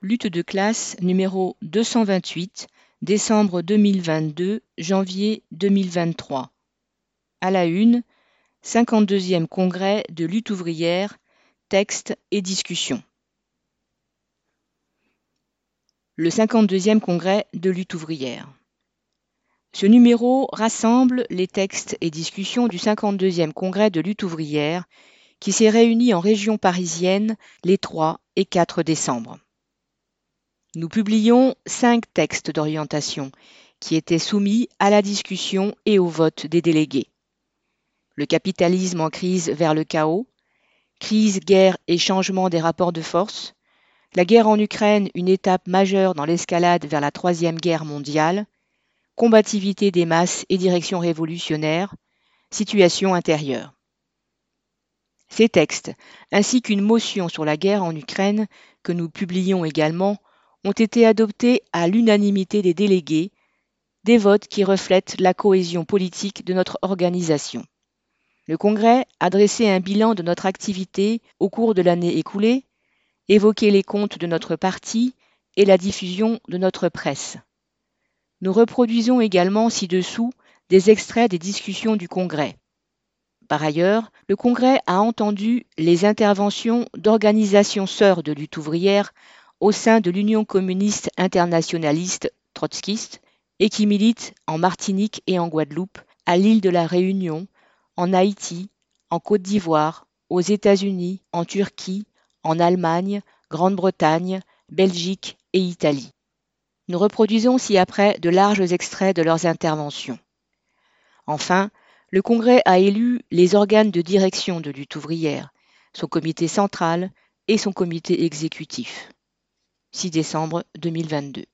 Lutte de classe numéro 228, décembre 2022, janvier 2023. À la une, 52e congrès de lutte ouvrière, texte et discussion. Le 52e congrès de lutte ouvrière. Ce numéro rassemble les textes et discussions du 52e congrès de lutte ouvrière qui s'est réuni en région parisienne les 3 et 4 décembre. Nous publions cinq textes d'orientation qui étaient soumis à la discussion et au vote des délégués. Le capitalisme en crise vers le chaos, crise, guerre et changement des rapports de force, la guerre en Ukraine, une étape majeure dans l'escalade vers la Troisième Guerre mondiale, combativité des masses et direction révolutionnaire, situation intérieure. Ces textes, ainsi qu'une motion sur la guerre en Ukraine, que nous publions également, ont été adoptés à l'unanimité des délégués, des votes qui reflètent la cohésion politique de notre organisation. Le Congrès a dressé un bilan de notre activité au cours de l'année écoulée, évoqué les comptes de notre parti et la diffusion de notre presse. Nous reproduisons également ci-dessous des extraits des discussions du Congrès. Par ailleurs, le Congrès a entendu les interventions d'organisations sœurs de lutte ouvrière au sein de l'Union communiste internationaliste trotskiste et qui militent en Martinique et en Guadeloupe, à l'île de la Réunion, en Haïti, en Côte d'Ivoire, aux États-Unis, en Turquie, en Allemagne, Grande-Bretagne, Belgique et Italie. Nous reproduisons ci-après de larges extraits de leurs interventions. Enfin, le Congrès a élu les organes de direction de lutte ouvrière, son comité central et son comité exécutif. 6 décembre 2022.